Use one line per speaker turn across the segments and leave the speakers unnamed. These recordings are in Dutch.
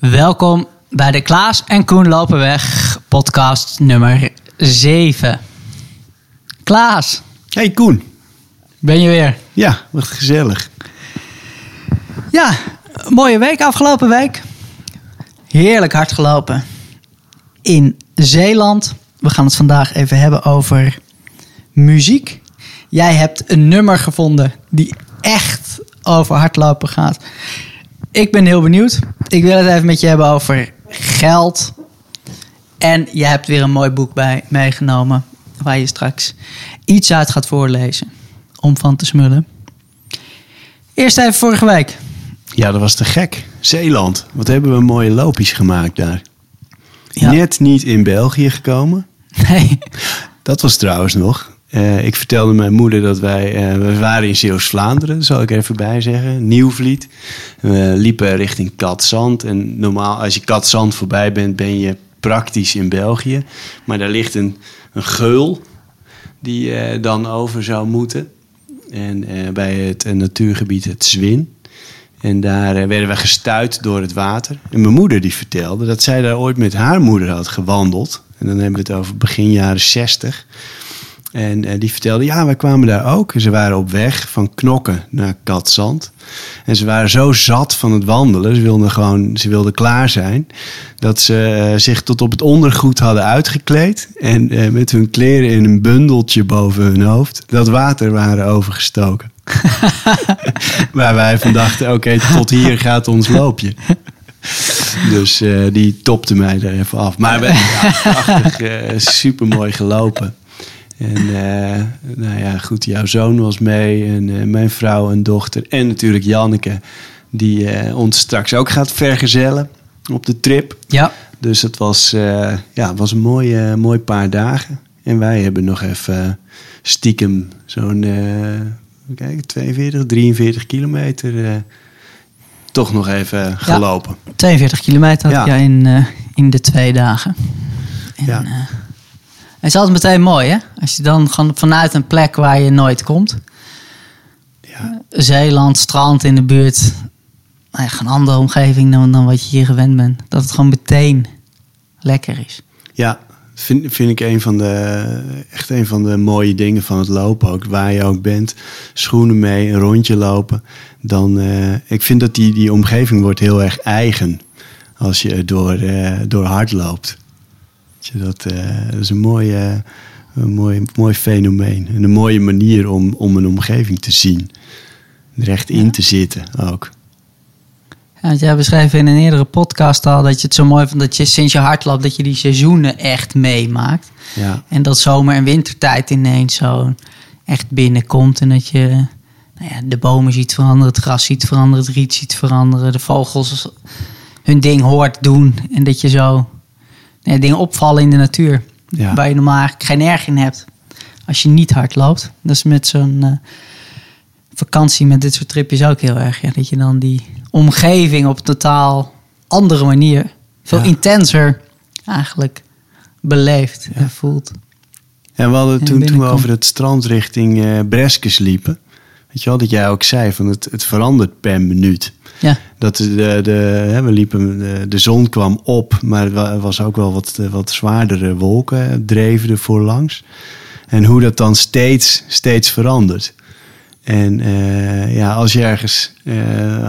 Welkom bij de Klaas en Koen lopen weg podcast nummer 7. Klaas,
Hey Koen.
ben je weer?
Ja, wat gezellig.
Ja, mooie week afgelopen week. Heerlijk hard gelopen in Zeeland. We gaan het vandaag even hebben over muziek. Jij hebt een nummer gevonden die echt over hardlopen gaat. Ik ben heel benieuwd. Ik wil het even met je hebben over geld. En je hebt weer een mooi boek bij meegenomen. Waar je straks iets uit gaat voorlezen. Om van te smullen. Eerst even vorige week.
Ja, dat was te gek. Zeeland. Wat hebben we mooie loopjes gemaakt daar.
Ja.
Net niet in België gekomen.
Nee.
Dat was trouwens nog. Eh, ik vertelde mijn moeder dat wij... eh, we waren in Zeeuws-Vlaanderen, zal ik er even bij zeggen. Nieuwvliet. We liepen richting Katzand. En normaal, als je Katzand voorbij bent, ben je praktisch in België. Maar daar ligt een, een geul die eh, dan over zou moeten. En bij het natuurgebied het Zwin. En daar werden we gestuit door het water. En mijn moeder die vertelde dat zij daar ooit met haar moeder had gewandeld. En dan hebben we het over begin jaren 60. En eh, die vertelde, ja, wij kwamen daar ook. Ze waren op weg van Knokken naar Katzand. En ze waren zo zat van het wandelen, ze wilden gewoon, ze wilden klaar zijn, dat ze eh, zich tot op het ondergoed hadden uitgekleed. En eh, met hun kleren in een bundeltje boven hun hoofd dat water waren overgestoken. Waar wij van dachten, oké, tot hier gaat ons loopje. Dus die topte mij er even af. Maar we ja, prachtig, eh, super mooi gelopen. En eh, nou ja, goed, jouw zoon was mee en eh, mijn vrouw en dochter. En natuurlijk Janneke, die eh, ons straks ook gaat vergezellen op de trip.
Ja.
Dus het was, ja, het was een mooi, mooi paar dagen. En wij hebben nog even stiekem zo'n kijk, 42, 43 kilometer toch nog even gelopen.
42 kilometer had
Ja.
jij in, in de twee dagen. En,
Ja.
Het is altijd meteen mooi, hè? Als je dan gewoon vanuit een plek waar je nooit komt.
Ja.
Zeeland, strand in de buurt. Nou ja, geen andere omgeving dan, dan wat je hier gewend bent. Dat het gewoon meteen lekker is.
Ja, vind, vind ik een van de, echt een van de mooie dingen van het lopen ook. Waar je ook bent, schoenen mee, een rondje lopen. Dan, eh, ik vind dat die, die omgeving wordt heel erg eigen als je door, eh, door hard loopt. Dat, eh, dat is een mooi, eh, een mooi, mooi fenomeen. En een mooie manier om, om een omgeving te zien. Er echt in te zitten ook.
Ja, want jij beschreef in een eerdere podcast al dat je het zo mooi vond dat je sinds je hard loopt, dat je die seizoenen echt meemaakt.
Ja,
En dat zomer- en wintertijd ineens zo echt binnenkomt. En dat je nou ja, de bomen ziet veranderen, het gras ziet veranderen, het riet ziet veranderen. De vogels hun ding hoort doen. En dat je zo ja, dingen opvallen in de natuur.
Ja.
Waar je normaal eigenlijk geen erg in hebt. Als je niet hard loopt. Dat is met zo'n eh, vakantie met dit soort tripjes ook heel erg. Ja, dat je dan die omgeving op een totaal andere manier. Veel
Ja.
intenser eigenlijk beleeft en voelt.
En we hadden
En
toen, toen we over het strand richting eh Breskes liepen. Weet je wel, dat jij ook zei van het, het verandert per minuut.
Ja.
Dat de, de, hè, we liepen, de, de zon kwam op, maar wa- was ook wel wat, wat zwaardere wolken dreven er voorlangs. En hoe dat dan steeds, steeds verandert. En eh, ja, als je ergens eh,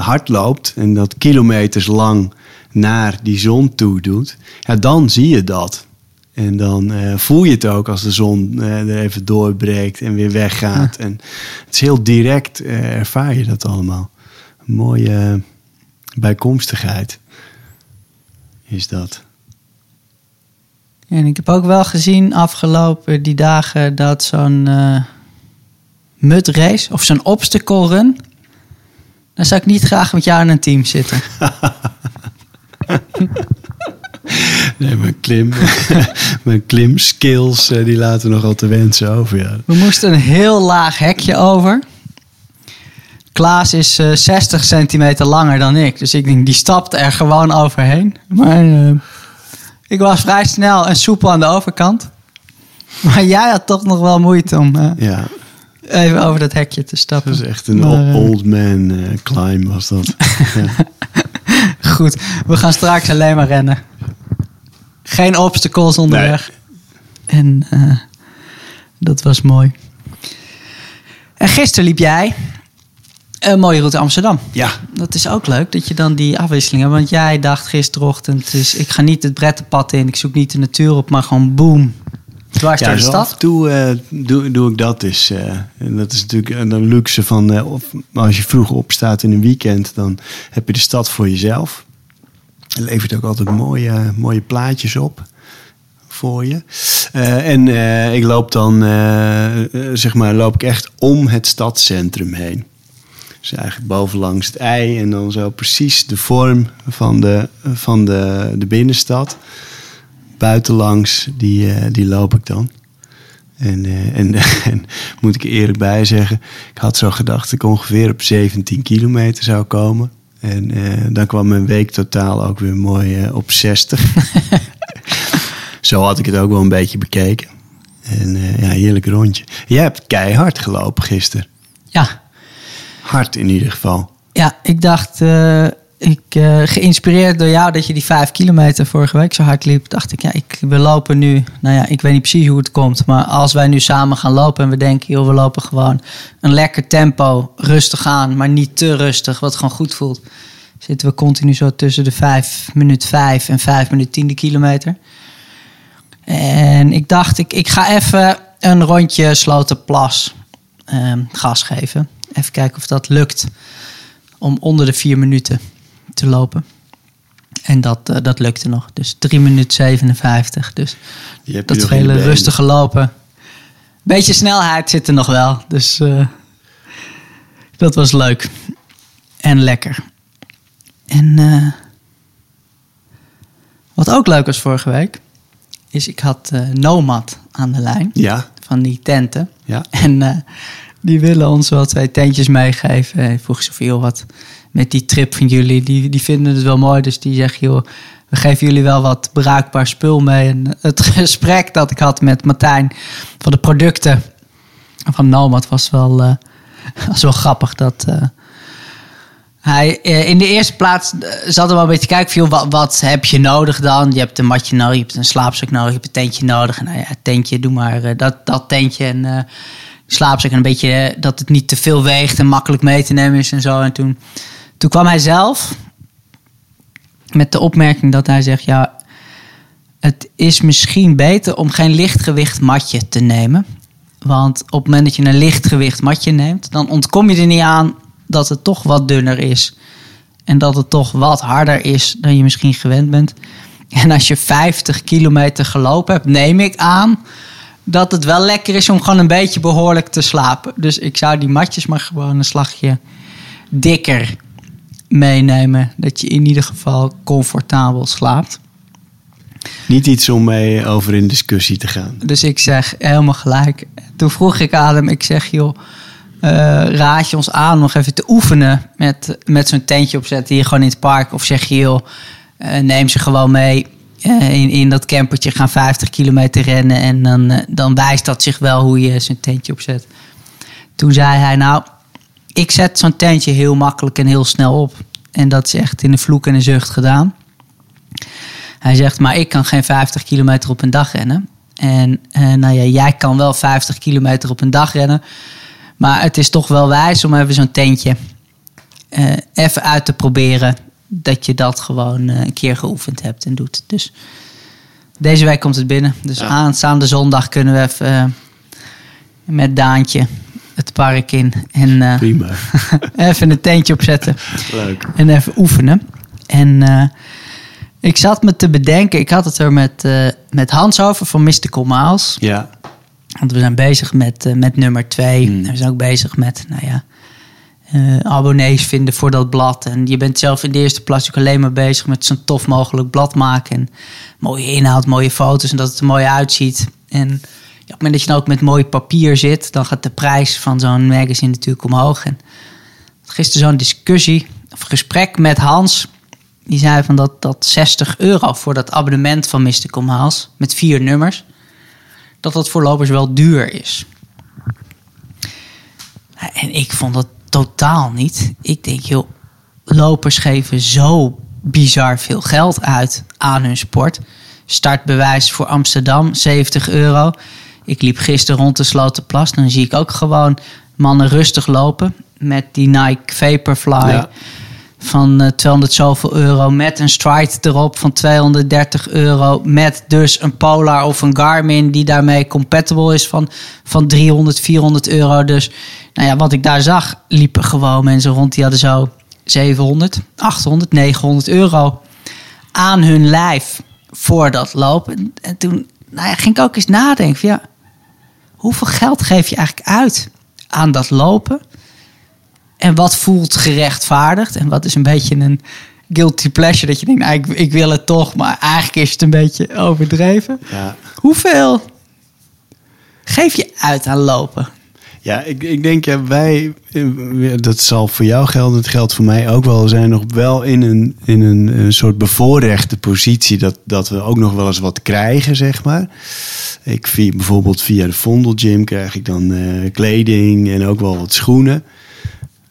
hard loopt en dat kilometers lang naar die zon toe doet, ja, dan zie je dat. En dan eh, voel je het ook als de zon eh, er even doorbreekt en weer weggaat. En het is heel direct, eh, ervaar je dat allemaal. Een mooie bijkomstigheid is dat.
En ik heb ook wel gezien afgelopen die dagen dat zo'n mudrace of zo'n obstacle run. Dan zou ik niet graag met jou in een team zitten.
Nee, mijn klim, mijn klimskills eh, die laten nogal te wensen over. Ja.
We moesten een heel laag hekje over. Klaas is eh, 60 centimeter langer dan ik. Dus ik denk, die stapt er gewoon overheen. Maar eh, ik was vrij snel en soepel aan de overkant. Maar jij had toch nog wel moeite om
ja,
even over dat hekje te stappen.
dat is echt een
Maar,
old man climb was dat. ja.
goed. We gaan straks alleen maar rennen. Geen obstacles onderweg. En eh, dat was mooi. En gisteren liep jij een mooie route Amsterdam.
Ja,
Dat is ook leuk dat je dan die afwisseling hebt. Want jij dacht gisterochtend, dus ik ga niet het brettenpad in. Ik zoek niet de natuur op, maar gewoon boom. Dwars door
ja
de
zo af
stad.
en toe eh, doe, doe ik dat dus. eh. en dat is natuurlijk een luxe van... of, als je vroeg opstaat in een weekend... dan heb je de stad voor jezelf. Het levert ook altijd mooie, mooie plaatjes op voor je. Eh, en eh, ik loop dan, eh, zeg maar, loop ik echt om het stadscentrum heen. Dus eigenlijk bovenlangs het ei en dan zo precies de vorm van de, van de, de binnenstad. Buitenlangs, die, die loop ik dan. En, en, en moet ik eerlijk bij zeggen, ik had zo gedacht dat ik ongeveer op 17 kilometer zou komen. En eh, dan kwam mijn week totaal ook weer mooi eh, op 60. zo had ik het ook wel een beetje bekeken. En eh, ja, heerlijk rondje. Jij hebt keihard gelopen gisteren.
Ja,
Hard in ieder geval.
ja ik dacht, ik, eh, geïnspireerd door jou dat je die vijf kilometer vorige week zo hard liep, dacht ik, ja, ik, we lopen nu, nou ja, ik weet niet precies hoe het komt, maar als wij nu samen gaan lopen en we denken, joh, we lopen gewoon een lekker tempo, rustig aan, maar niet te rustig, wat gewoon goed voelt, zitten we continu zo tussen de vijf minuut vijf en vijf minuut tiende kilometer. En ik dacht, ik, ik ga even een rondje Slotenplas ehm gas geven. Even kijken of dat lukt om onder de vier minuten te lopen. En dat, eh, dat lukte nog. Dus 3 minuten 57. Dus dat hele rustige lopen. Beetje snelheid zit er nog wel. Dus eh, dat was leuk. En lekker. En eh, wat ook leuk was vorige week... is ik had Nomad aan de lijn.
Ja,
Van die tenten.
ja.
En die willen ons wel twee tentjes meegeven. En vroeg joh, wat met die trip van jullie? Die, die vinden het wel mooi, dus die zeggen, joh, we geven jullie wel wat bruikbaar spul mee. En het gesprek dat ik had met Martijn van de producten van Nomad was wel, eh, was wel grappig. Dat eh, hij eh, in de eerste plaats zat er wel een beetje kijken wat, wat heb je nodig dan? Je hebt een matje nodig, je hebt een slaapzak nodig, je hebt een tentje nodig. Nou ja, tentje, doe maar dat, dat tentje en slaapzak. En een beetje dat het niet te veel weegt en makkelijk mee te nemen is en zo. En toen, toen kwam hij zelf met de opmerking dat hij zegt, ja, het is misschien beter om geen lichtgewicht matje te nemen. Want op het moment dat je een lichtgewicht matje neemt, dan ontkom je er niet aan dat het toch wat dunner is. En dat het toch wat harder is dan je misschien gewend bent. En als je 50 kilometer gelopen hebt, neem ik aan dat het wel lekker is om gewoon een beetje behoorlijk te slapen. Dus ik zou die matjes maar gewoon een slagje dikker meenemen. Dat je in ieder geval comfortabel slaapt.
Niet iets om mee over in discussie te gaan.
Dus ik zeg helemaal gelijk. Toen vroeg ik aan hem, ik zeg joh, eh, raad je ons aan nog even te oefenen met, met zo'n tentje opzetten hier gewoon in het park? Of zeg je joh, eh, neem ze gewoon mee eh, in, in dat campertje, gaan 50 kilometer rennen en dan, dan wijst dat zich wel hoe je zo'n tentje opzet. Toen zei hij nou, ik zet zo'n tentje heel makkelijk en heel snel op. En dat is echt in een vloek en een zucht gedaan. Hij zegt, maar ik kan geen 50 kilometer op een dag rennen. En eh, nou ja, jij kan wel 50 kilometer op een dag rennen. Maar het is toch wel wijs om even zo'n tentje eh, even uit te proberen. Dat je dat gewoon eh, een keer geoefend hebt en doet. Dus deze week komt het binnen. Dus
Ja.
aanstaande zondag kunnen we even met Daantje het park in. En eh,
Prima.
even een tentje opzetten.
Leuk.
En even oefenen. En eh, ik zat me te bedenken, ik had het er met, eh, met Hans over van Mystical Miles.
Ja,
Want we zijn bezig met, met nummer twee.
Hmm.
We zijn ook bezig met, nou ja, abonnees vinden voor dat blad. En je bent zelf in de eerste plaats ook alleen maar bezig met zo'n tof mogelijk blad maken. En mooie inhoud, mooie foto's en dat het er mooi uitziet. En dat je dan ook met mooi papier zit, dan gaat de prijs van zo'n magazine natuurlijk omhoog. En gisteren zo'n discussie of gesprek met Hans. Die zei van dat, dat 60 euro voor dat abonnement van Mystical Miles met vier nummers dat dat voor lopers wel duur is. En ik vond dat totaal niet. Ik denk, joh, lopers geven zo bizar veel geld uit aan hun sport. Startbewijs voor Amsterdam, 70 euro. Ik liep gisteren rond de Slotenplas. Dan zie ik ook gewoon mannen rustig lopen met die Nike Vaporfly
Ja.
van eh 200 zoveel euro. Met een Stride erop van 230 euro. Met dus een Polar of een Garmin die daarmee compatible is van, van 300, 400 euro. Dus nou ja, wat ik daar zag, liepen gewoon mensen rond die hadden zo 700, 800, 900 euro aan hun lijf voor dat lopen. En toen nou ja, ging ik ook eens nadenken van ja, hoeveel geld geef je eigenlijk uit aan dat lopen? En wat voelt gerechtvaardigd? En wat is een beetje een guilty pleasure? Dat je denkt, nou, ik, ik wil het toch, maar eigenlijk is het een beetje overdreven.
Ja.
Hoeveel geef je uit aan lopen?
Ja, ik, ik denk, ja, wij, eh, dat zal voor jou gelden, het geldt voor mij ook wel, we zijn nog wel in een, in een, een soort bevoorrechte positie dat, dat we ook nog wel eens wat krijgen, zeg maar. Ik via, bijvoorbeeld via de Vondel Gym krijg ik dan eh, kleding en ook wel wat schoenen.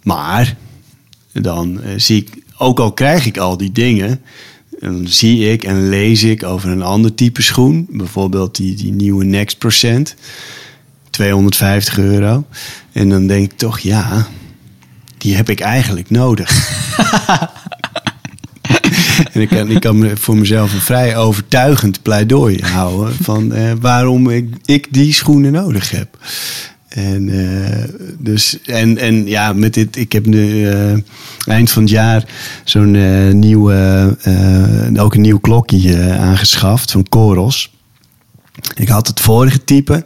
Maar dan eh, zie ik, ook al krijg ik al die dingen, dan zie ik en lees ik over een ander type schoen. Bijvoorbeeld die, die nieuwe Next Percent. 250 euro. En dan denk ik toch, ja, die heb ik eigenlijk nodig. en ik kan, ik kan voor mezelf een vrij overtuigend pleidooi houden van eh, waarom ik, ik die schoenen nodig heb. En, eh, dus, en, en ja, met dit, ik heb nu eh, eind van het jaar zo'n eh, nieuwe, ook een nieuw klokje aangeschaft van Coros. Ik had het vorige type.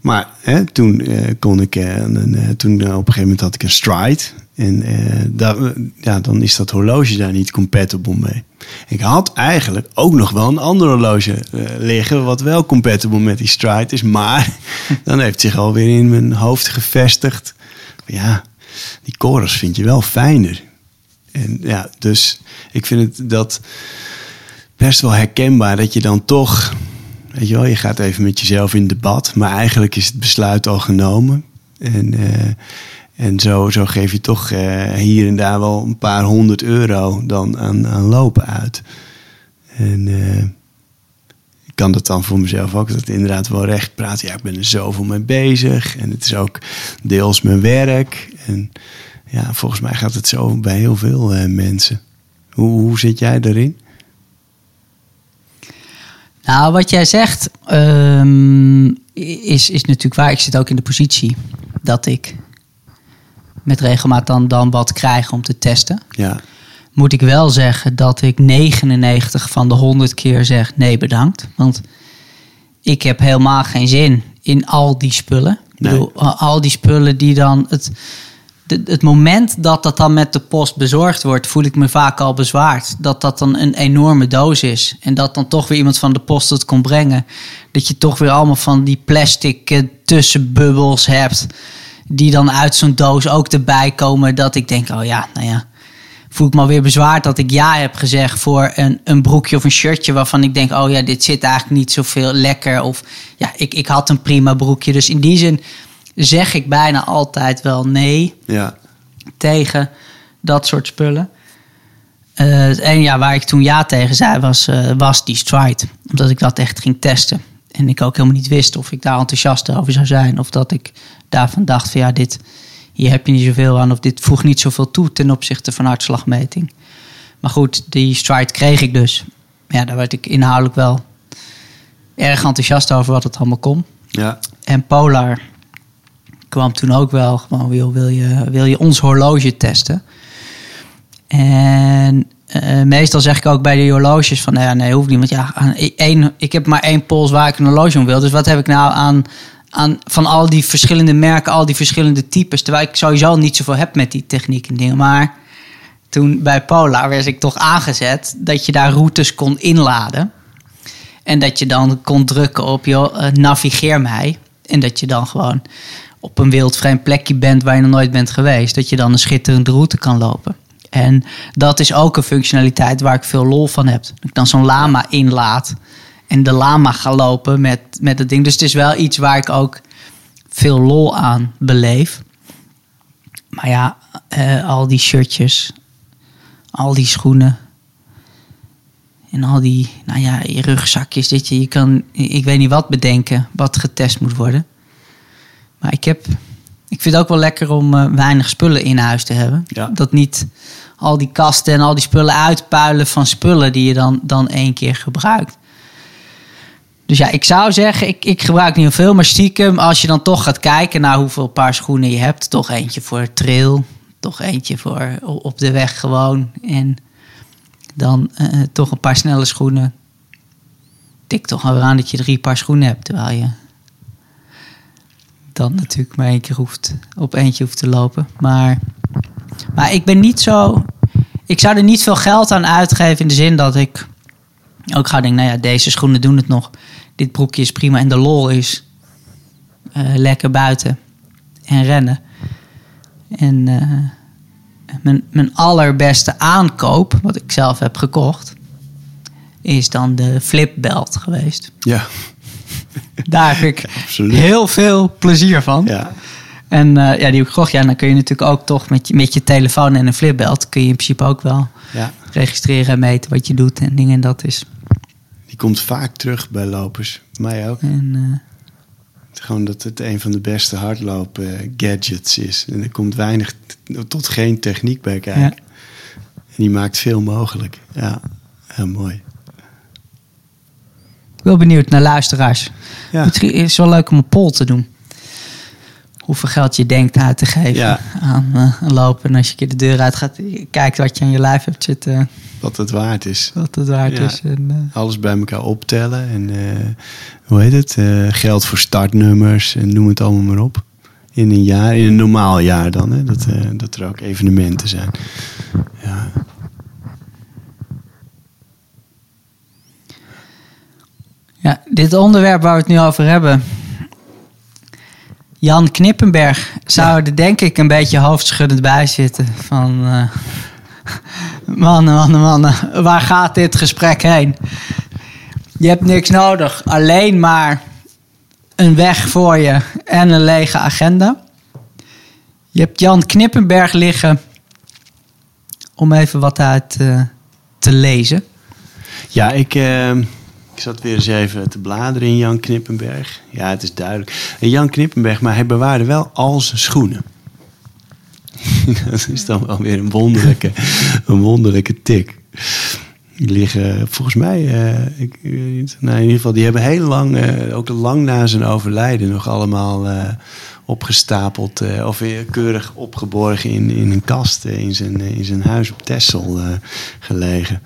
Maar hè, toen eh, kon ik, eh, toen op een gegeven moment had ik een stride. En daar, ja, dan is dat horloge daar niet compatible mee. Ik had eigenlijk ook nog wel een ander horloge liggen, wat wel compatible met die stride is. Maar dan heeft zich alweer in mijn hoofd gevestigd. Ja, die chorus vind je wel fijner. En ja, dus ik vind het dat best wel herkenbaar dat je dan toch Weet je wel, je gaat even met jezelf in debat, maar eigenlijk is het besluit al genomen. En, eh, en zo, zo geef je toch eh, hier en daar wel een paar honderd euro dan aan, aan lopen uit. En eh, ik kan dat dan voor mezelf ook dat inderdaad wel recht praten. Ja, ik ben er zoveel mee bezig en het is ook deels mijn werk. En ja, volgens mij gaat het zo bij heel veel mensen. Hoe, hoe zit jij daarin?
Nou, wat jij zegt ehm, is, is natuurlijk waar. Ik zit ook in de positie dat ik met regelmaat dan, dan wat krijg om te testen.
Ja,
Moet ik wel zeggen dat ik 99 van de 100 keer zeg nee bedankt. Want ik heb helemaal geen zin in al die spullen. Ik bedoel, al die spullen die dan... Het, het moment dat dat dan met de post bezorgd wordt, voel ik me vaak al bezwaard. Dat dat dan een enorme doos is. En dat dan toch weer iemand van de post het kon brengen. Dat je toch weer allemaal van die plastic eh, tussenbubbels hebt. Die dan uit zo'n doos ook erbij komen. Dat ik denk, oh ja, nou ja. Voel ik me alweer bezwaard dat ik ja heb gezegd voor een, een broekje of een shirtje. Waarvan ik denk, oh ja, dit zit eigenlijk niet zoveel lekker. Of ja, ik, ik had een prima broekje. Dus in die zin zeg ik bijna altijd wel nee
ja,
tegen dat soort spullen. Eh, en ja, waar ik toen ja tegen zei, was, eh, was die stride. Omdat ik dat echt ging testen. En ik ook helemaal niet wist of ik daar enthousiast over zou zijn. Of dat ik daarvan dacht van ja, dit, hier heb je niet zoveel aan. Of dit voegt niet zoveel toe ten opzichte van hartslagmeting. Maar goed, die stride kreeg ik dus. Ja, daar werd ik inhoudelijk wel erg enthousiast over wat het allemaal kon.
ja,
En Polar kwam toen ook wel gewoon, wil, wil, je, wil je ons horloge testen? En eh, meestal zeg ik ook bij de horloges van, nou ja, nee, hoeft niet. Want ja, aan één, ik heb maar één pols waar ik een horloge om wil. Dus wat heb ik nou aan, aan van al die verschillende merken, al die verschillende types? Terwijl ik sowieso niet zoveel heb met die techniek en dingen. Maar toen bij Polar werd ik toch aangezet dat je daar routes kon inladen. En dat je dan kon drukken op, joh, eh, navigeer mij. En dat je dan gewoon op een wildvreemd plekje bent waar je nog nooit bent geweest. Dat je dan een schitterende route kan lopen. En dat is ook een functionaliteit waar ik veel lol van heb. Dat ik dan zo'n lama inlaat en de lama ga lopen met, met het ding. Dus het is wel iets waar ik ook veel lol aan beleef. Maar ja, eh, al die shirtjes, al die schoenen, En al die, nou ja, je rugzakjes, dit je, je kan, ik weet niet wat bedenken wat getest moet worden. Maar ik heb, ik vind het ook wel lekker om eh, weinig spullen in huis te hebben.
Ja.
Dat niet al die kasten en al die spullen uitpuilen van spullen die je dan, dan één keer gebruikt. Dus ja, ik zou zeggen, ik, ik gebruik niet heel veel, maar stiekem, als je dan toch gaat kijken naar hoeveel paar schoenen je hebt, toch eentje voor trail, toch eentje voor op de weg gewoon. En dan eh, toch een paar snelle schoenen. Tik toch wel weer aan dat je drie paar schoenen hebt, terwijl je dan natuurlijk maar één keer hoeft, op eentje hoeft te lopen. Maar, maar ik ben niet zo. Ik zou er niet veel geld aan uitgeven in de zin dat ik ook ga denken, nou ja, deze schoenen doen het nog. Dit broekje is prima en de lol is eh, lekker buiten en rennen. En eh, mijn, mijn allerbeste aankoop, wat ik zelf heb gekocht, is dan de flipbelt geweest.
Ja,
Daar heb ik heel veel plezier van.
Ja.
En eh, ja, die gekocht. Ja, dan kun je natuurlijk ook toch met je, met je telefoon en een flipbelt... kun je in principe ook wel
ja.
registreren en meten wat je doet en dingen. En dat is...
Die komt vaak terug bij lopers. Mij ook.
En, eh,
Gewoon dat het een van de beste hardlopen gadgets is. En er komt weinig tot geen techniek bij kijken.
Ja.
En die maakt veel mogelijk. Ja, heel mooi.
Ben benieuwd naar luisteraars.
Ja.
Misschien is het wel leuk om een poll te doen. Hoeveel geld je denkt uit te geven
Ja.
aan aan lopen. En als je een keer de deur uit gaat, kijkt wat je aan je lijf hebt zitten,
Wat het waard is.
wat het waard
Ja.
is. En, eh,
Alles bij elkaar optellen. En eh, hoe heet het? Geld voor startnummers. En noem het allemaal maar op. In een jaar, in een normaal jaar dan. Hè? Dat, dat er ook evenementen zijn. Ja.
Ja, dit onderwerp waar we het nu over hebben. Jan Knippenberg zou er denk ik een beetje hoofdschuddend bij zitten. Van eh, mannen, mannen, mannen, waar gaat dit gesprek heen? Je hebt niks nodig, alleen maar een weg voor je en een lege agenda. Je hebt Jan Knippenberg liggen om even wat uit eh, te lezen.
Ja, ik, eh, ik zat weer eens even te bladeren in Jan Knippenberg. Ja, het is duidelijk. En Jan Knippenberg, maar hij bewaarde wel al zijn schoenen. dat is dan wel weer een wonderlijke, een wonderlijke tik. Die liggen volgens mij, eh, ik, weet niet, nou in ieder geval, die hebben heel lang, eh, ook lang na zijn overlijden, nog allemaal eh, opgestapeld of weer keurig opgeborgen in, in een kast in, zijn, in zijn huis op Texel eh, gelegen.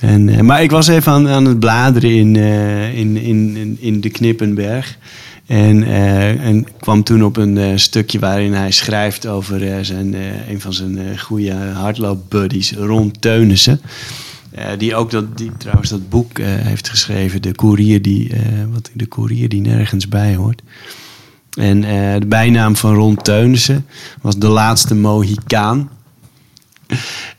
En, eh, maar ik was even aan, aan het bladeren in, eh, in, in, in, de Knippenberg. En, eh, en kwam toen op een stukje waarin hij schrijft over zijn, een van zijn goede hardloopbuddies, Ron Teunissen. Eh, die ook dat, die, trouwens dat boek heeft geschreven, De Courier die, wat, de courier die nergens bij hoort. En de bijnaam van Ron Teunissen was de laatste Mohicaan.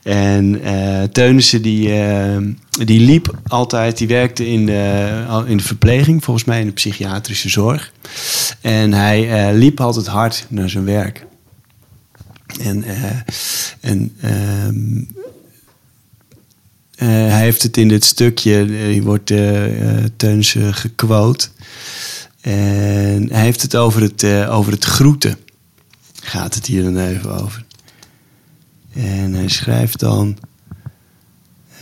En eh Teunissen die, eh, die liep altijd, die werkte in de, in de verpleging, volgens mij in de psychiatrische zorg. En hij eh, liep altijd hard naar zijn werk. En, eh, en ehm, eh, hij heeft het in dit stukje, die wordt Teunissen gequote. En hij heeft het over het, over het groeten. Gaat het hier dan even over. En hij schrijft dan.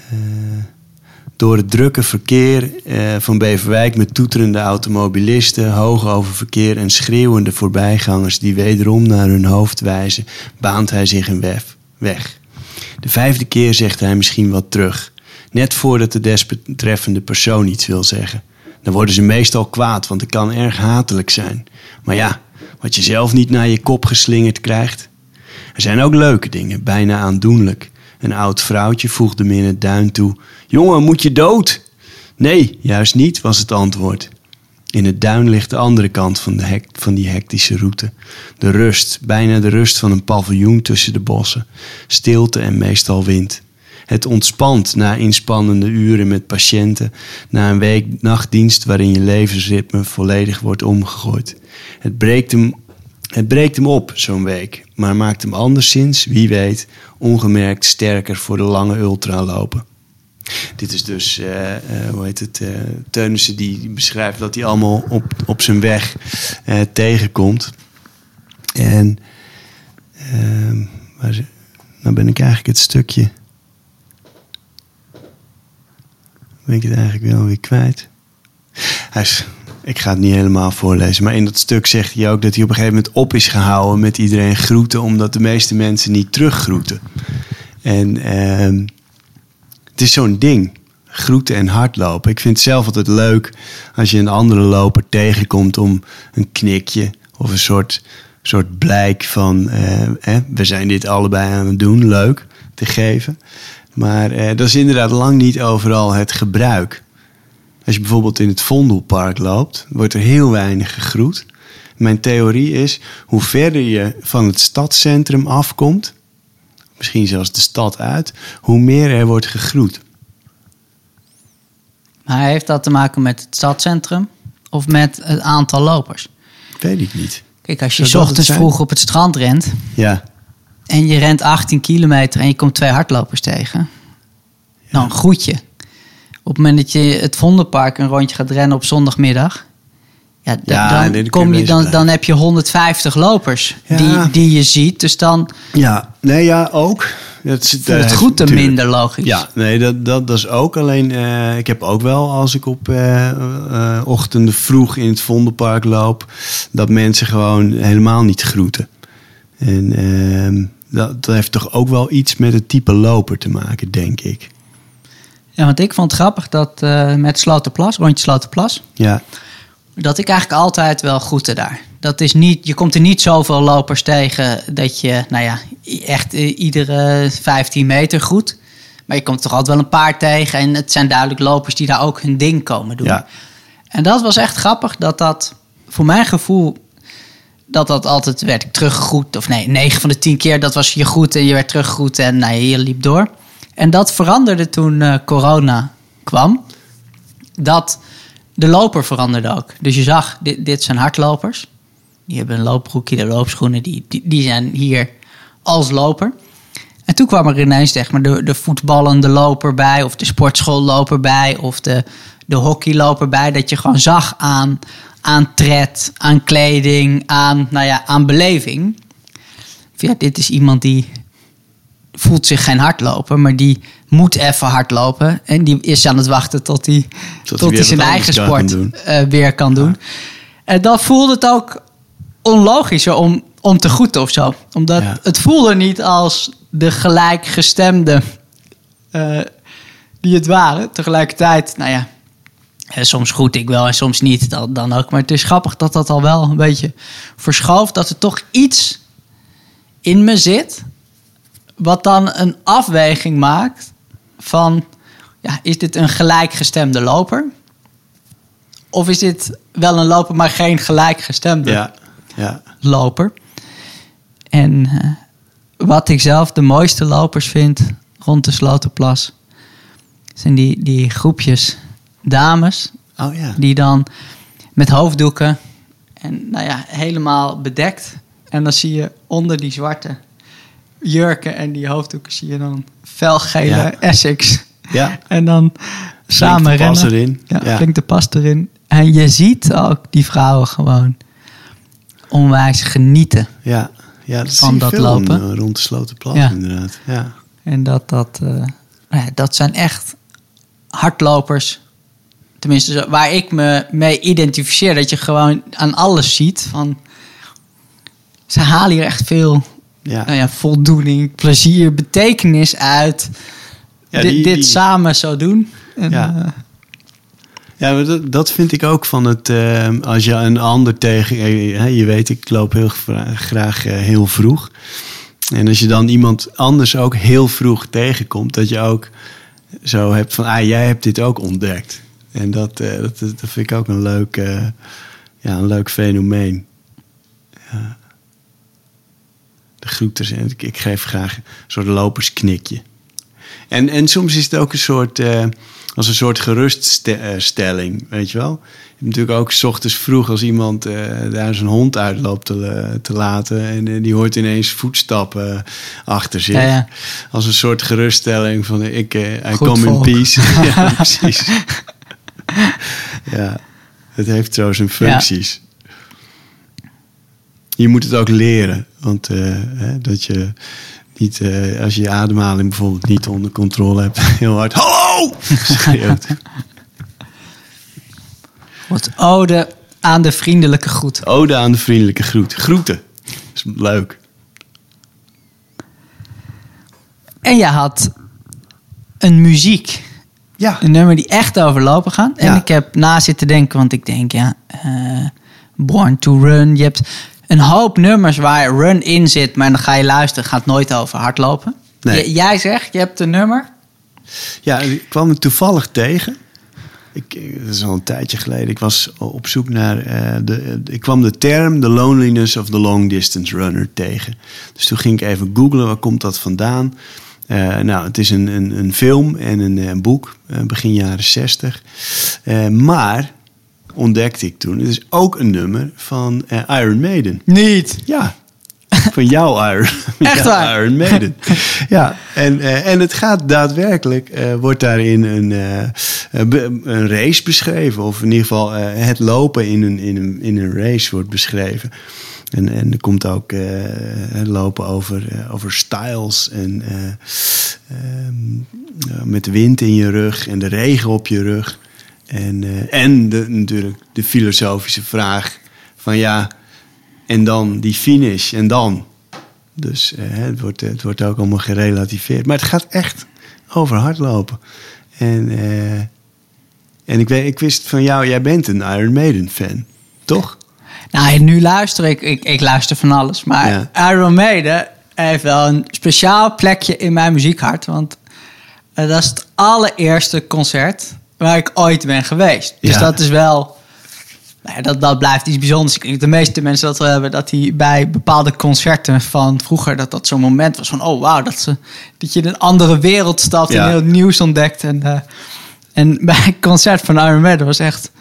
eh, door het drukke verkeer eh, van Beverwijk met toeterende automobilisten, hoog over verkeer en schreeuwende voorbijgangers die wederom naar hun hoofd wijzen, baant hij zich een wef- weg. De vijfde keer zegt hij misschien wat terug, net voordat de desbetreffende persoon iets wil zeggen. Dan worden ze meestal kwaad, want het kan erg hatelijk zijn. Maar ja, wat je zelf niet naar je kop geslingerd krijgt, er zijn ook leuke dingen, bijna aandoenlijk. Een oud vrouwtje voegde me in het duin toe: Jongen, moet je dood? Nee, juist niet, was het antwoord. In het duin ligt de andere kant van, de hek, van die hectische route. De rust, bijna de rust van een paviljoen tussen de bossen. Stilte en meestal wind. Het ontspant na inspannende uren met patiënten, na een week nachtdienst waarin je levensritme volledig wordt omgegooid. Het breekt hem, het breekt hem op, zo'n week, maar maakt hem anderszins, wie weet, ongemerkt sterker voor de lange ultralopen. Dit is dus, eh, eh, hoe heet het, uh, Teunissen die, beschrijft dat hij allemaal op, op zijn weg eh, tegenkomt. En ehm, waar nou ben ik eigenlijk het stukje, ben ik het eigenlijk wel weer kwijt. Hij is, ik ga het niet helemaal voorlezen, maar in dat stuk zegt hij ook dat hij op een gegeven moment op is gehouden met iedereen groeten, omdat de meeste mensen niet teruggroeten. En ehm, het is zo'n ding. Groeten en hardlopen. Ik vind het zelf altijd leuk als je een andere loper tegenkomt om een knikje of een soort, soort blijk van eh, we zijn dit allebei aan het doen, leuk te geven. Maar eh, dat is inderdaad lang niet overal het gebruik. Als je bijvoorbeeld in het Vondelpark loopt, wordt er heel weinig gegroet. Mijn theorie is, hoe verder je van het stadscentrum afkomt, misschien zelfs de stad uit, hoe meer er wordt gegroet.
Maar heeft dat te maken met het stadscentrum of met het aantal lopers?
Weet ik niet.
Kijk, als je
Zou
ochtends vroeg op het strand rent
Ja,
en je rent 18 kilometer en je komt twee hardlopers tegen, dan groet je. Op het moment dat je het Vondelpark een rondje gaat rennen op zondagmiddag, ja, d-
Ja,
dan,
nee,
kom je, dan, dan heb je 150 lopers
Ja.
die, die je ziet. Dus dan
ja. nee, ja, ook. Dat is,
voelt het groeten
natuurlijk-
minder logisch.
Ja, nee, dat, dat, dat is ook. Alleen, eh, ik heb ook wel, als ik op eh, eh, ochtenden vroeg in het Vondelpark loop, dat mensen gewoon helemaal niet groeten. En ehm, dat, dat heeft toch ook wel iets met het type loper te maken, denk ik.
Ja, want ik vond het grappig dat eh, met Sloterplas, rondje Sloterplas,
Ja,
dat ik eigenlijk altijd wel groette daar. Dat is niet, je komt er niet zoveel lopers tegen dat je, nou ja, echt eh, iedere 15 meter groet. Maar je komt toch altijd wel een paar tegen. En het zijn duidelijk lopers die daar ook hun ding komen doen.
ja,
En dat was echt grappig dat dat, voor mijn gevoel, dat dat altijd werd teruggegroet. Of nee, 9 van de 10 keer dat was je groet en je werd teruggegroet en nou, je liep door. En dat veranderde toen eh, corona kwam. Dat de loper veranderde ook. Dus je zag, dit, dit zijn hardlopers. Die hebben een loopbroekje, de loopschoenen, die, die, die zijn hier als loper. En toen kwam er ineens zeg maar, de, de voetballende loper bij, of de sportschoolloper bij, of de, de hockeyloper bij. Dat je gewoon zag aan, aan tred, aan kleding, aan, nou ja, aan beleving. Ja, dit is iemand die voelt zich geen hardloper, maar die moet even hardlopen. En die is aan het wachten tot hij, tot
hij
zijn eigen sport eh, weer kan doen. En dat voelde het ook onlogischer om, om te groeten of zo. Omdat
Ja.
het voelde niet als de gelijkgestemde eh, die het waren. Tegelijkertijd, nou ja, eh, soms groet ik wel en soms niet. Dan, dan ook. Maar het is grappig dat dat al wel een beetje verschoof. Dat er toch iets in me zit. Wat dan een afweging maakt van... Ja, is dit een gelijkgestemde loper? Of is dit wel een loper, maar geen gelijkgestemde
ja, ja.
loper? En eh, wat ik zelf de mooiste lopers vind rond de Sloterplas... zijn die, die groepjes dames
Oh ja.
die dan met hoofddoeken en nou ja, helemaal bedekt. En dan zie je onder die zwarte jurken en die hoofddoeken zie je dan felgele
Ja.
Essex.
Ja.
En dan samen
de pas
rennen.
erin.
Ja,
Ja.
klinkt de pas erin. En je ziet ook die vrouwen gewoon onwijs genieten.
Ja, ja dat
Van dat
veel
lopen.
in, eh, rond de Slotenplas
Ja.
inderdaad. Ja.
En dat, dat, eh, nou ja, dat zijn echt hardlopers. Tenminste, waar ik me mee identificeer. Dat je gewoon aan alles ziet. Van, ze halen hier echt veel
Ja.
nou ja, voldoening, plezier, betekenis uit.
Ja,
dit
die-
dit
die-
samen zo doen. En,
Ja.
eh,
Ja, dat, dat vind ik ook van het. eh, als je een ander tegen. eh, hè, je weet, ik loop heel gra- graag eh, heel vroeg. En als je dan iemand anders ook heel vroeg tegenkomt, dat je ook zo hebt van. Ah, jij hebt dit ook ontdekt. En dat, eh, dat, dat vind ik ook een leuk, eh, ja, een leuk fenomeen. Ja. De groeters. En ik, ik geef graag een soort lopersknikje. En, en soms is het ook een soort. eh, als een soort geruststelling, weet je wel. Je hebt natuurlijk ook s ochtends vroeg als iemand eh, daar zijn hond uitloopt te, te laten en eh, die hoort ineens voetstappen achter zich.
Ja, ja.
Als een soort geruststelling van ik, eh I
Goed
come
volk.
in peace. ja, precies. ja, het heeft zo zijn functies. Je moet het ook leren, want eh, hè, dat je niet, eh, als je je ademhaling bijvoorbeeld niet onder controle hebt, heel hard hallo schreeuwt.
Wat ode aan de vriendelijke groet.
Ode aan de vriendelijke groet. Groeten. Is leuk.
En je had een muziek.
Ja.
Een nummer die echt overlopen gaan. En
Ja.
ik heb na zitten denken, want ik denk, ja, eh, Born to Run. Je hebt een hoop nummers waar run in zit, maar dan ga je luisteren, gaat nooit over hardlopen.
Nee.
Jij zegt, je hebt een nummer.
Ja, ik kwam het toevallig tegen. Ik, eh, dat is al een tijdje geleden. Ik was op zoek naar. eh, de, ik kwam de term The Loneliness of the Long Distance Runner tegen. Dus toen ging ik even googlen, waar komt dat vandaan? Eh, nou, het is een, een, een film en een, eh, boek, eh, begin jaren 60. Eh, maar ontdekte ik toen, het is ook een nummer van eh, Iron Maiden.
Niet.
Ja, van jouw Iron,
Echt
jouw
waar?
Iron Maiden. ja, en, eh, en het gaat daadwerkelijk, eh, wordt daarin een, een race beschreven. Of in ieder geval het lopen in een, in, een, in een race wordt beschreven. En, en er komt ook het lopen over, over styles en eh, ehm, met de wind in je rug en de regen op je rug. En, eh, en de, natuurlijk de filosofische vraag van ja, en dan die finish en dan. Dus eh, het, wordt, het wordt ook allemaal gerelativeerd. Maar het gaat echt over hardlopen. En, eh, en ik, weet, ik wist van jou, jij bent een Iron Maiden fan, toch?
Nou, nu luister ik, ik, ik luister van alles. Maar Iron Maiden heeft wel een speciaal plekje in mijn muziekhart. Want dat is het allereerste concert waar ik ooit ben geweest. Dus
Ja.
dat is wel... Nou ja, dat, dat blijft iets bijzonders. Ik denk dat de meeste mensen dat wel hebben. Dat die bij bepaalde concerten van vroeger... dat dat zo'n moment was van... oh, wauw, dat, ze, dat je in een andere wereld stapt...
Ja.
en heel nieuws ontdekt. En, eh, en bij het concert van Iron Maiden was echt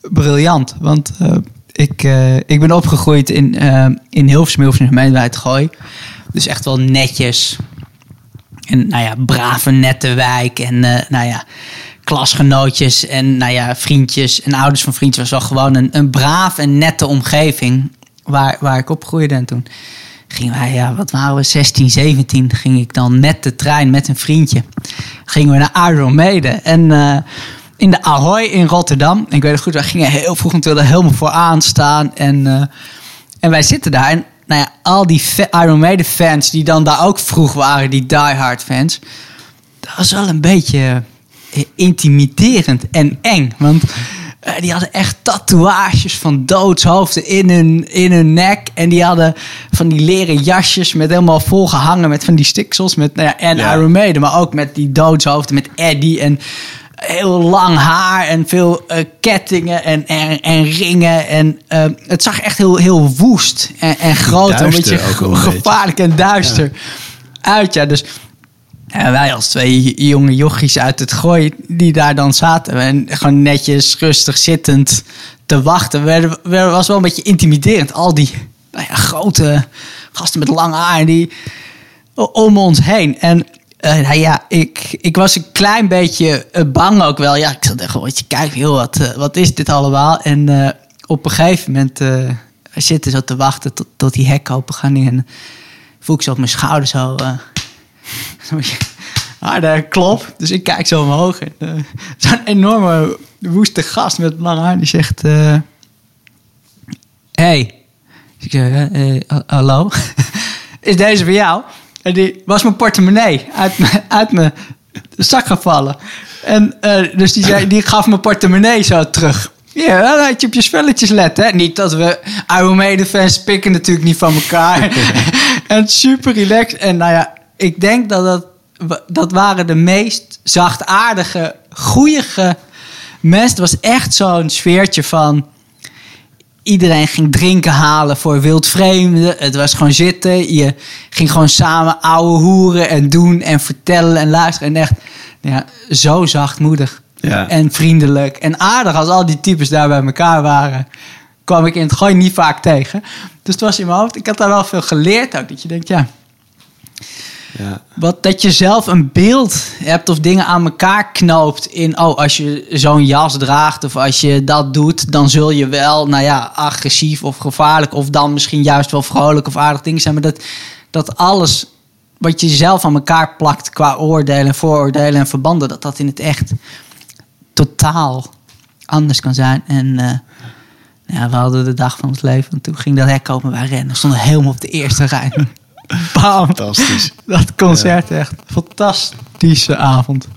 briljant. Want eh, ik, eh, ik ben opgegroeid in, in Hilversum, Hilversum gemeente het Gooi. Dus echt wel netjes. En nou ja, brave, nette wijk. En nou ja, klasgenootjes en nou ja, vriendjes en ouders van vriendjes. was wel gewoon een, een braaf en nette omgeving waar, waar ik opgroeide. En toen gingen wij, ja, wat waren we, 16, 17, ging ik dan met de trein, met een vriendje, gingen we naar Iron Maiden. En eh, in de Ahoy in Rotterdam. Ik weet het goed, wij gingen heel vroeg natuurlijk helemaal vooraan staan. En, eh, en wij zitten daar. En nou ja, al die Iron Maiden fans die dan daar ook vroeg waren, die diehard fans. Dat was wel een beetje intimiderend en eng. Want eh, die hadden echt tatoeages van doodshoofden in hun, in hun nek. En die hadden van die leren jasjes met helemaal volgehangen met van die stiksels. Met, nou ja, en
Ja.
Iron Maiden, maar ook met die doodshoofden met Eddie. En heel lang haar en veel eh, kettingen en, en, en ringen. En eh, het zag echt heel, heel woest en, en groot. en een beetje gevaarlijk en duister uit. Ja, dus en wij als twee jonge jochies uit het gooi die daar dan zaten. En gewoon netjes, rustig zittend te wachten. Werden, was wel een beetje intimiderend. Al die nou ja, grote gasten met lang haar die om ons heen. En eh, nou ja, ik, ik was een klein beetje eh, bang ook wel. Ja, ik zat echt gewoon, kijk, heel wat, eh, wat is dit allemaal? En op een gegeven moment, wij zitten zo te wachten tot, tot die hek open gaan. En voel ik zo op mijn schouder zo... eh, Zo'n beetje harde klop. Dus ik kijk zo omhoog. En, eh, Zo'n enorme woeste gast met lang haar. Die zegt... eh hey. Dus ik zeg, ha- hallo? Is deze voor jou? En die was mijn portemonnee uit, mijn- uit mijn zak gevallen. En dus die, zei, die gaf mijn portemonnee zo terug. Ja, dan had je op je spelletjes letten. Hè? Niet dat we Iron Maiden fans pikken natuurlijk niet van elkaar. en super relaxed. En nou ja, ik denk dat dat, dat waren de meest zachtaardige, goeie mensen. Het was echt zo'n sfeertje van... iedereen ging drinken halen voor wildvreemden. Het was gewoon zitten. Je ging gewoon samen ouwe hoeren en doen en vertellen en luisteren. En echt ja, zo zachtmoedig.
Ja.
En vriendelijk en aardig als al die types daar bij elkaar waren. Kwam ik in het gooi niet vaak tegen. Dus het was in mijn hoofd. Ik had daar wel veel geleerd ook. Dat je denkt, ja,
Ja.
wat, dat je zelf een beeld hebt of dingen aan elkaar knoopt in, oh, als je zo'n jas draagt of als je dat doet, dan zul je wel, nou ja, agressief of gevaarlijk of dan misschien juist wel vrolijk of aardig dingen zijn. Maar dat, dat alles wat je zelf aan elkaar plakt qua oordelen, vooroordelen en verbanden, dat dat in het echt totaal anders kan zijn. En eh, ja, we hadden de dag van het leven en toen ging dat hek open, wij rennen, stonden helemaal op de eerste rij. Bam!
Fantastisch.
Dat concert echt. Fantastische avond.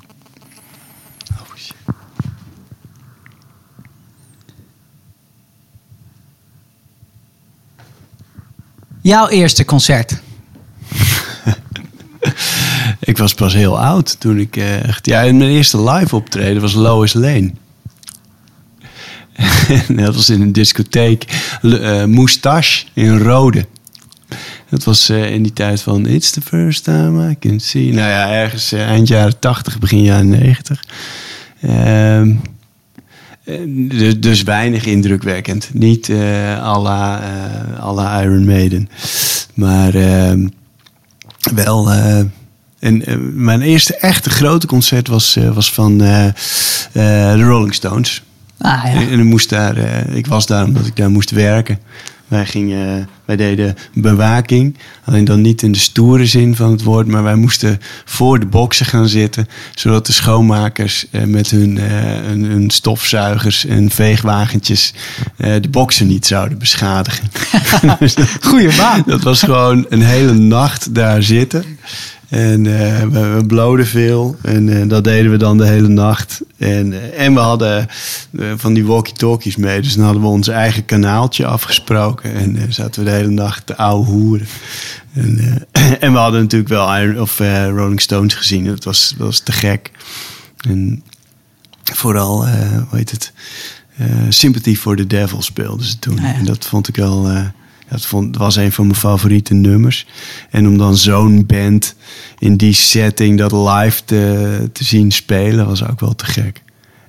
Oh, shit.
Jouw eerste concert.
Ik was pas heel oud toen ik eh, echt... Ja, mijn eerste live optreden was Lois Lane. En dat was in een discotheek. Eh, Moustache in Rode. Dat was eh, in die tijd van... It's the first time I can see... Nou ja, ergens eh, eind jaren 80, begin jaren 90. Ehm, eh, dus, dus weinig indrukwekkend. Niet eh à, la, à la Iron Maiden. Maar... ehm, wel. en mijn eerste echte grote concert was, was van de Rolling Stones.
Ah ja.
En, ik moest daar, ik was daar omdat ik daar moest werken. Wij, gingen, wij deden bewaking. Alleen dan niet in de stoere zin van het woord. Maar wij moesten voor de boksen gaan zitten. Zodat de schoonmakers eh, met hun, eh, hun, hun stofzuigers en veegwagentjes eh, de boksen niet zouden beschadigen. Dus dat-
Goeie baan.
dat was gewoon een hele nacht daar zitten. En eh, we, we bloden veel. En eh, dat deden we dan de hele nacht. En, eh, en we hadden van die walkie-talkies mee. Dus dan hadden we ons eigen kanaaltje afgesproken. En zaten we de hele nacht te ouwe hoeren. En, en we hadden natuurlijk wel Iron, of, Rolling Stones gezien. Dat was, dat was te gek. En vooral, hoe heet het? Sympathy for the Devil speelden ze toen.
Ah, ja.
En dat vond ik wel... dat vond, was een van mijn favoriete nummers. En om dan zo'n band in die setting dat live te, te zien spelen, was ook wel te gek.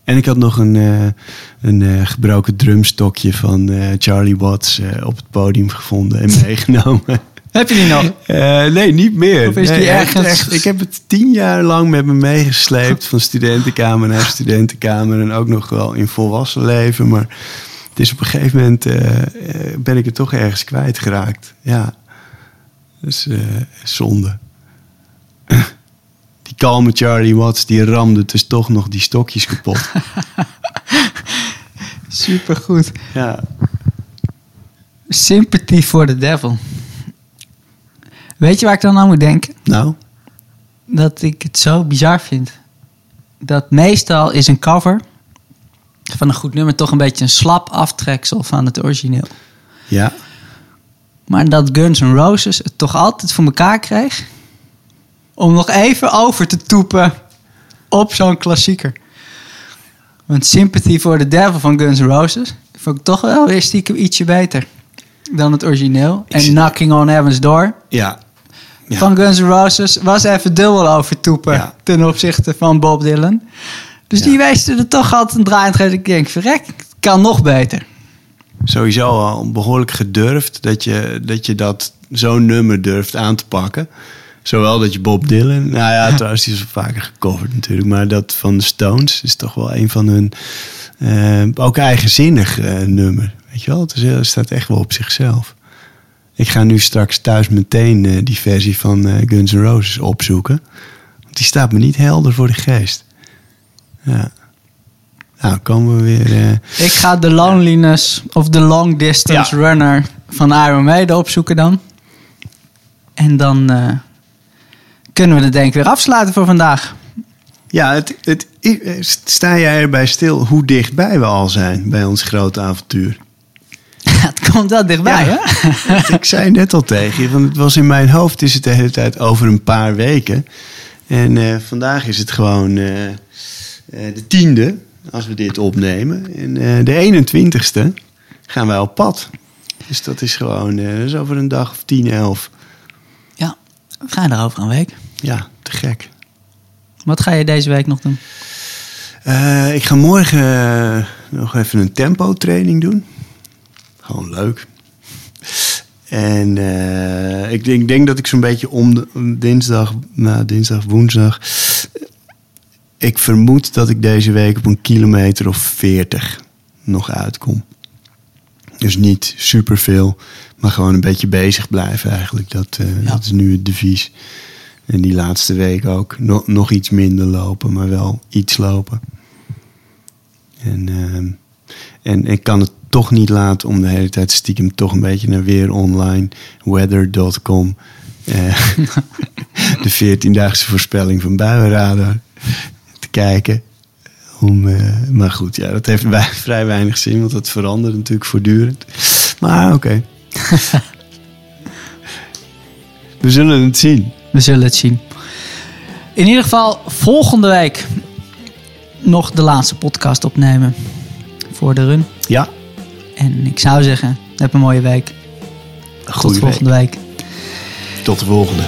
En ik had nog een, eh, een eh, gebroken drumstokje van eh, Charlie Watts op het podium gevonden en meegenomen.
Heb je die nog?
Nee, niet meer.
Of is die ergens-
echt. ik heb het tien jaar lang met me meegesleept. Van studentenkamer naar studentenkamer. En ook nog wel in volwassen leven. Maar is op een gegeven moment... eh, eh, ben ik het toch ergens kwijtgeraakt. Ja. Dus eh, zonde. Die kalme Charlie Watts, die ramde dus toch nog die stokjes kapot.
Supergoed.
ja.
Sympathy for the devil. Weet je waar ik dan aan moet denken?
Nou,
Dat ik het zo bizar vind. Dat meestal is een cover van een goed nummer toch een beetje een slap aftreksel van het origineel.
ja.
Maar dat Guns N' Roses het toch altijd voor elkaar kreeg om nog even over te toepen op zo'n klassieker. Want Sympathy for the Devil van Guns N' Roses vond ik toch wel weer stiekem ietsje beter dan het origineel.
Ik
En
zit-
Knocking on Heaven's Door
Ja. Ja.
van Guns N' Roses was even dubbel over toepen
Ja.
ten opzichte van Bob Dylan. Dus die wees er toch altijd een draai aan. Ik denk, verrek, het kan nog beter.
sowieso al behoorlijk gedurfd dat je dat, je dat zo'n nummer durft aan te pakken. Zowel dat je Bob Dylan, nou ja, trouwens, die is wel vaker gecoverd natuurlijk, maar dat van de Stones is toch wel een van hun eh, ook eigenzinnig eh, nummer. Weet je wel, het, is, heel- het staat echt wel op zichzelf. Ik ga nu straks thuis meteen eh, die versie van Guns N' Roses opzoeken. Want die staat me niet helder voor de geest. Ja. Nou, komen we weer. eh,
Ik ga de loneliness of de long distance
Ja.
runner van Iron Maiden opzoeken dan. En dan eh, kunnen we het denk ik weer afsluiten voor vandaag.
Ja, het, het, eh, sta jij erbij stil hoe dichtbij we al zijn bij ons grote avontuur?
het komt wel dichtbij,
Ja.
hè?
Ik zei net al tegen je, want het was in mijn hoofd is het de hele tijd over een paar weken. En vandaag is het gewoon de tiende, als we dit opnemen. En eh, de 21ste gaan wij op pad. Dus dat is gewoon eh, dat is over een dag of 10, 11.
Ja, we gaan erover een week.
Ja, te gek.
Wat ga je deze week nog doen?
Eh, ik ga morgen eh, nog even een tempo training doen. Gewoon leuk. En eh, ik, denk, ik denk dat ik zo'n beetje om, de, om dinsdag, nou, dinsdag, woensdag. Ik vermoed dat ik deze week op een kilometer of 40 nog uitkom. Dus niet superveel, maar gewoon een beetje bezig blijven eigenlijk. Dat, eh,
Ja.
dat is nu het devies. En die laatste week ook. Nog, nog iets minder lopen, maar wel iets lopen. En, ehm, en ik kan het toch niet laten om de hele tijd stiekem toch een beetje naar weer online, weather.com, eh, de 14-daagse voorspelling van buienradar kijken. Om, eh, maar goed, ja, dat heeft wij- vrij weinig zin, want dat verandert natuurlijk voortdurend. Maar oké. We zullen het zien.
We zullen het zien. In ieder geval volgende week nog de laatste podcast opnemen voor de run.
Ja,
En ik zou zeggen, heb een mooie week.
een
Tot
week.
volgende week.
Tot de volgende.